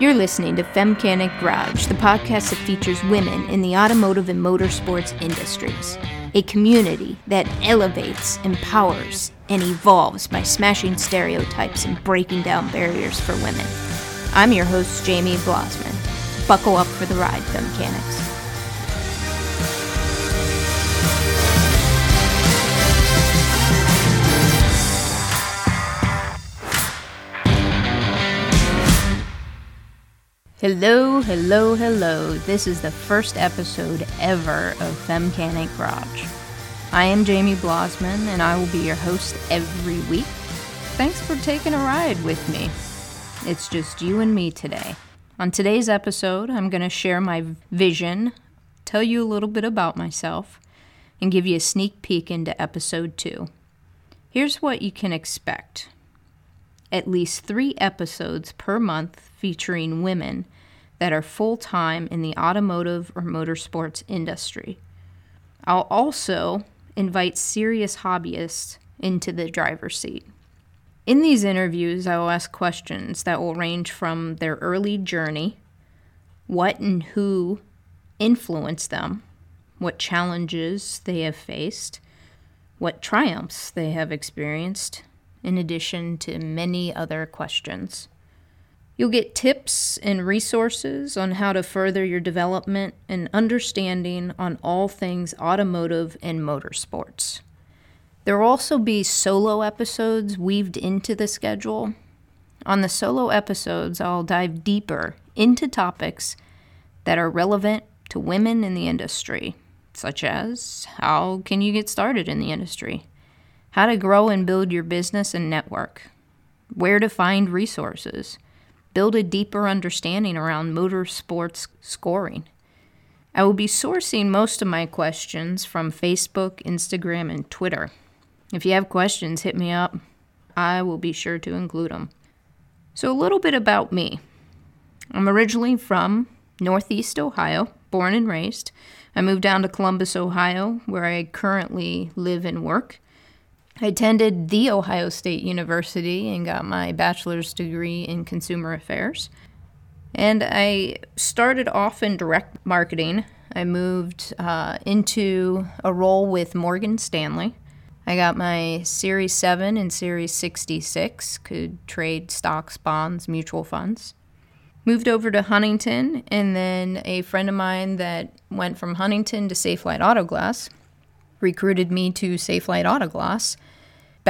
You're listening to Femcanic Garage, the podcast that features women in the automotive and motorsports industries. A community that elevates, empowers, and evolves by smashing stereotypes and breaking down barriers for women. I'm your host, Jamie Blosman. Buckle up for the ride, Femcanics. Hello, hello, hello. This is the first episode ever of Femcanic Garage. I am Jamie Blosman, and I will be your host every week. Thanks for taking a ride with me. It's just you and me today. On today's episode, I'm going to share my vision, tell you a little bit about myself, and give you a sneak peek into episode two. Here's what you can expect at least three episodes per month featuring women that are full time in the automotive or motorsports industry. I'll also invite serious hobbyists into the driver's seat. In these interviews, I will ask questions that will range from their early journey, what and who influenced them, what challenges they have faced, what triumphs they have experienced, in addition to many other questions. You'll get tips and resources on how to further your development and understanding on all things automotive and motorsports. There will also be solo episodes weaved into the schedule. On the solo episodes, I'll dive deeper into topics that are relevant to women in the industry, such as how can you get started in the industry? how to grow and build your business and network, where to find resources, build a deeper understanding around motorsports scoring. I will be sourcing most of my questions from Facebook, Instagram, and Twitter. If you have questions, hit me up. I will be sure to include them. So, a little bit about me. I'm originally from Northeast Ohio, born and raised. I moved down to Columbus, Ohio, where I currently live and work. I attended The Ohio State University and got my bachelor's degree in consumer affairs. And I started off in direct marketing. I moved uh, into a role with Morgan Stanley. I got my Series 7 and Series 66, could trade stocks, bonds, mutual funds. Moved over to Huntington, and then a friend of mine that went from Huntington to Safelite Autoglass recruited me to Safelite Autoglass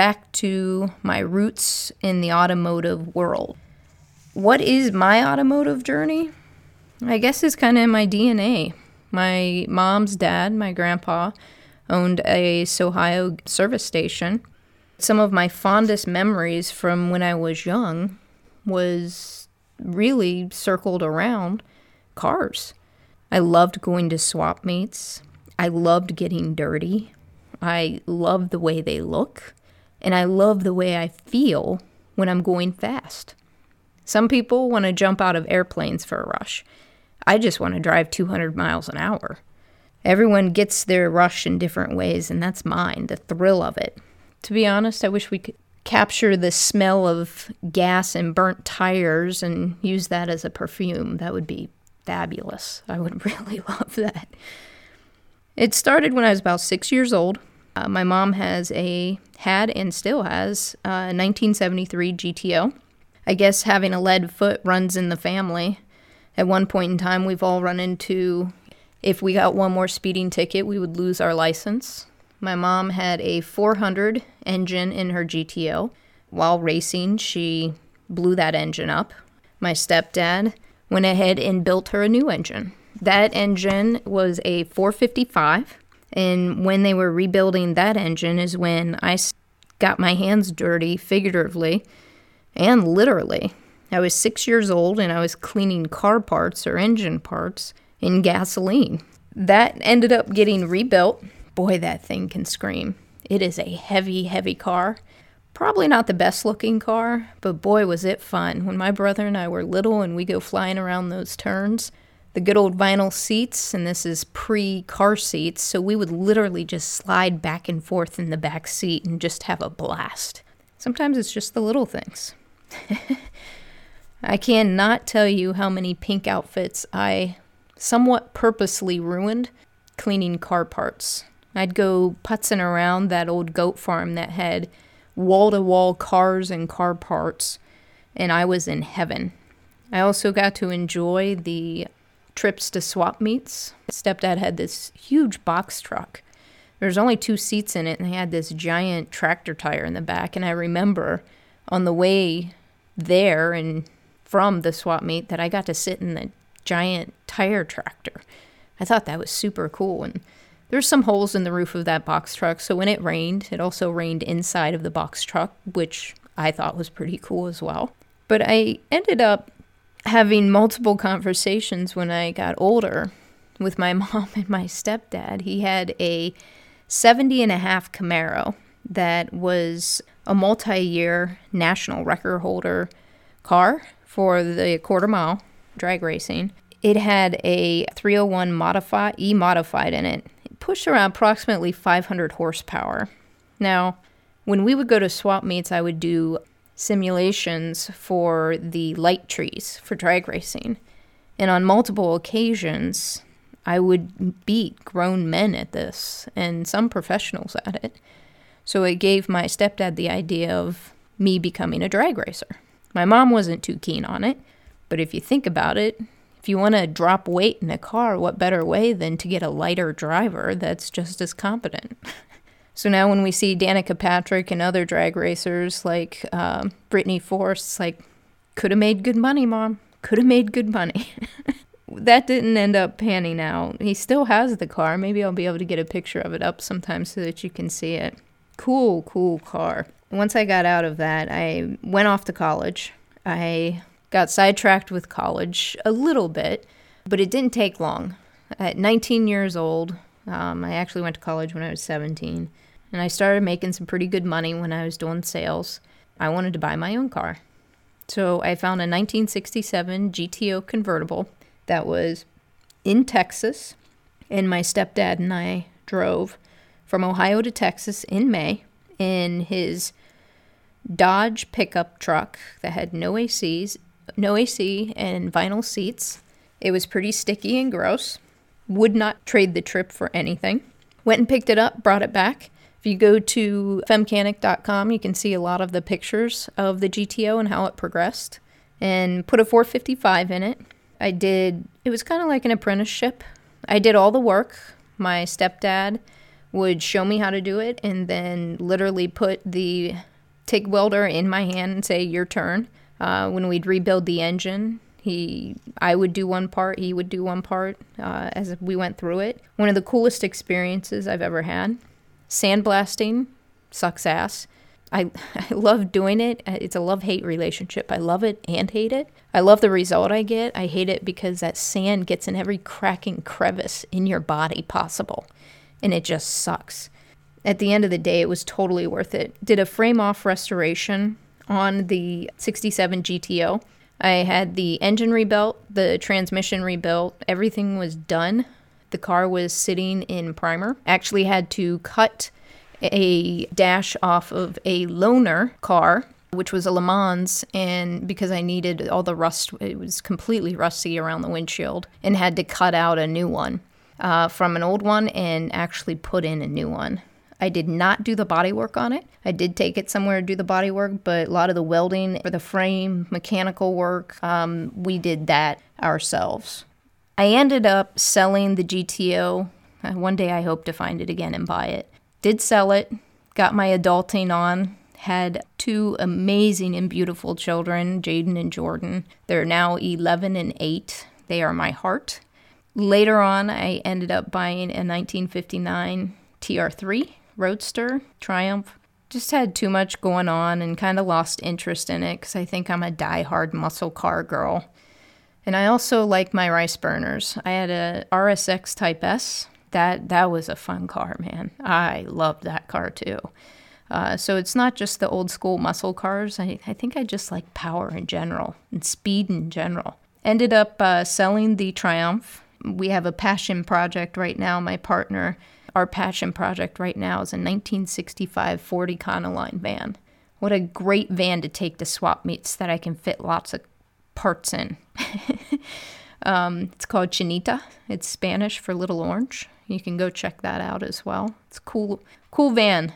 back to my roots in the automotive world. What is my automotive journey? I guess it's kind of in my DNA. My mom's dad, my grandpa, owned a Sohio service station. Some of my fondest memories from when I was young was really circled around cars. I loved going to swap meets. I loved getting dirty. I loved the way they look and I love the way I feel when I'm going fast. Some people want to jump out of airplanes for a rush. I just want to drive 200 miles an hour. Everyone gets their rush in different ways, and that's mine, the thrill of it. To be honest, I wish we could capture the smell of gas and burnt tires and use that as a perfume. That would be fabulous. I would really love that. It started when I was about six years old. Uh, my mom has a had and still has a 1973 GTO. I guess having a lead foot runs in the family. At one point in time, we've all run into if we got one more speeding ticket, we would lose our license. My mom had a 400 engine in her GTO. While racing, she blew that engine up. My stepdad went ahead and built her a new engine. That engine was a 455 and when they were rebuilding that engine is when I got my hands dirty, figuratively and literally. I was six years old and I was cleaning car parts or engine parts in gasoline. That ended up getting rebuilt. Boy, that thing can scream. It is a heavy, heavy car. Probably not the best looking car, but boy, was it fun. When my brother and I were little and we go flying around those turns, the good old vinyl seats, and this is pre car seats, so we would literally just slide back and forth in the back seat and just have a blast. Sometimes it's just the little things. I cannot tell you how many pink outfits I somewhat purposely ruined cleaning car parts. I'd go putzing around that old goat farm that had wall to wall cars and car parts, and I was in heaven. I also got to enjoy the trips to swap meets. Stepdad had this huge box truck. There was only two seats in it, and they had this giant tractor tire in the back. And I remember on the way there and from the swap meet that I got to sit in the giant tire tractor. I thought that was super cool. And there's some holes in the roof of that box truck. So when it rained, it also rained inside of the box truck, which I thought was pretty cool as well. But I ended up having multiple conversations when I got older with my mom and my stepdad. He had a 70 and a half Camaro that was a multi year national record holder car for the quarter mile drag racing. It had a 301 modified E modified in it. It pushed around approximately 500 horsepower. Now, when we would go to swap meets, I would do simulations for the light trees for drag racing. And on multiple occasions, I would beat grown men at this and some professionals at it. So it gave my stepdad the idea of me becoming a drag racer. My mom wasn't too keen on it, but if you think about it, if you want to drop weight in a car, what better way than to get a lighter driver that's just as competent? So now when we see Danica Patrick and other drag racers like uh, Brittany Force, like, could have made good money, mom. Could have made good money. that didn't end up panning out. He still has the car. Maybe I'll be able to get a picture of it up sometime so that you can see it. Cool, cool car. Once I got out of that, I went off to college. I got sidetracked with college a little bit, but it didn't take long. At 19 years old, um, I actually went to college when I was 17 and I started making some pretty good money when I was doing sales. I wanted to buy my own car. So I found a 1967 GTO convertible that was in Texas, and my stepdad and I drove from Ohio to Texas in May in his Dodge pickup truck that had no ACs, no AC and vinyl seats. It was pretty sticky and gross. Would not trade the trip for anything. Went and picked it up, brought it back, if you go to femcanic.com, you can see a lot of the pictures of the GTO and how it progressed and put a 455 in it. I did, it was kind of like an apprenticeship. I did all the work. My stepdad would show me how to do it and then literally put the TIG welder in my hand and say, Your turn. Uh, when we'd rebuild the engine, he, I would do one part, he would do one part uh, as we went through it. One of the coolest experiences I've ever had. Sandblasting sucks ass. I, I love doing it. It's a love hate relationship. I love it and hate it. I love the result I get. I hate it because that sand gets in every cracking crevice in your body possible. And it just sucks. At the end of the day, it was totally worth it. Did a frame off restoration on the 67 GTO. I had the engine rebuilt, the transmission rebuilt, everything was done. The car was sitting in primer. Actually, had to cut a dash off of a loaner car which was a Le Mans, and because I needed all the rust, it was completely rusty around the windshield, and had to cut out a new one uh, from an old one and actually put in a new one. I did not do the body work on it. I did take it somewhere to do the body work, but a lot of the welding for the frame, mechanical work, um, we did that ourselves. I ended up selling the GTO. Uh, one day I hope to find it again and buy it. Did sell it, got my adulting on, had two amazing and beautiful children, Jaden and Jordan. They're now 11 and 8. They are my heart. Later on, I ended up buying a 1959 TR3 Roadster Triumph. Just had too much going on and kind of lost interest in it because I think I'm a die-hard muscle car girl. And I also like my rice burners. I had a RSX Type S. That that was a fun car, man. I loved that car too. Uh, so it's not just the old school muscle cars. I, I think I just like power in general and speed in general. Ended up uh, selling the Triumph. We have a passion project right now. My partner, our passion project right now is a 1965 Ford Econoline van. What a great van to take to swap meets that I can fit lots of parts in. um, it's called Chinita. It's Spanish for little orange. You can go check that out as well. It's cool, cool van.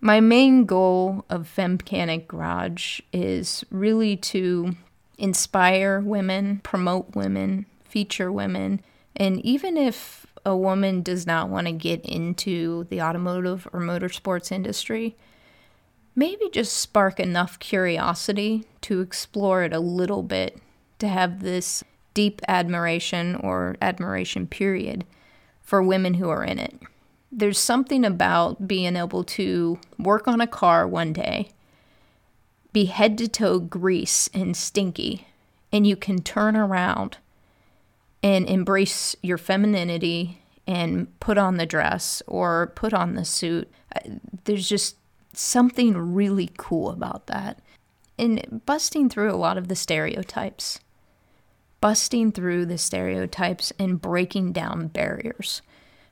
My main goal of Femcanic Garage is really to inspire women, promote women, feature women, and even if a woman does not want to get into the automotive or motorsports industry, maybe just spark enough curiosity to explore it a little bit to have this deep admiration or admiration period for women who are in it. There's something about being able to work on a car one day, be head to toe grease and stinky, and you can turn around and embrace your femininity and put on the dress or put on the suit. There's just something really cool about that. And busting through a lot of the stereotypes, busting through the stereotypes and breaking down barriers.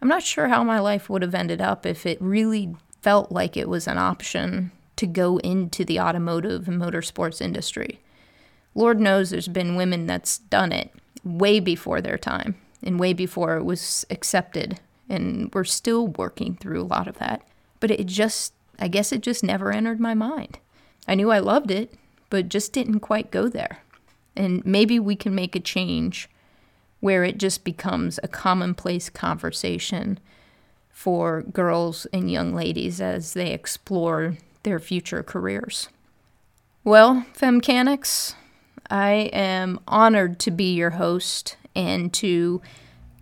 I'm not sure how my life would have ended up if it really felt like it was an option to go into the automotive and motorsports industry. Lord knows there's been women that's done it way before their time and way before it was accepted. And we're still working through a lot of that. But it just, I guess it just never entered my mind. I knew I loved it, but just didn't quite go there. And maybe we can make a change where it just becomes a commonplace conversation for girls and young ladies as they explore their future careers. Well, Femcanics, I am honored to be your host and to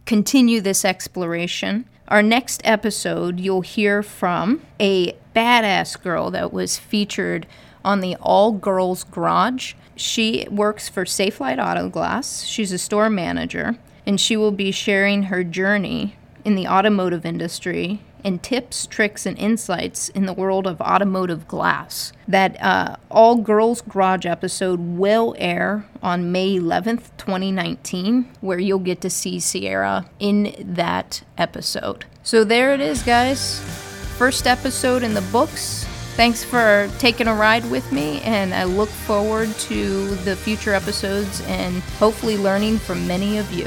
continue this exploration. Our next episode, you'll hear from a badass girl that was featured on the All Girls Garage. She works for Safelite Auto Glass. She's a store manager, and she will be sharing her journey in the automotive industry and tips, tricks, and insights in the world of automotive glass. That uh, All Girls Garage episode will air on May 11th, 2019, where you'll get to see Sierra in that episode. So there it is, guys. First episode in the books. Thanks for taking a ride with me, and I look forward to the future episodes and hopefully learning from many of you.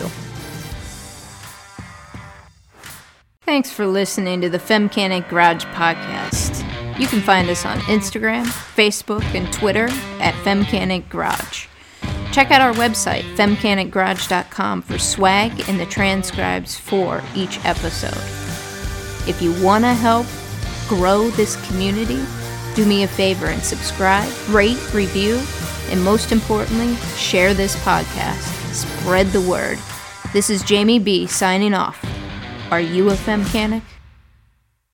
Thanks for listening to the Femcanic Garage podcast. You can find us on Instagram, Facebook, and Twitter at Femcanic Garage. Check out our website, femcanicgarage.com, for swag and the transcribes for each episode. If you want to help grow this community, do me a favor and subscribe, rate, review, and most importantly, share this podcast. Spread the word. This is Jamie B signing off. Are you a femcanic?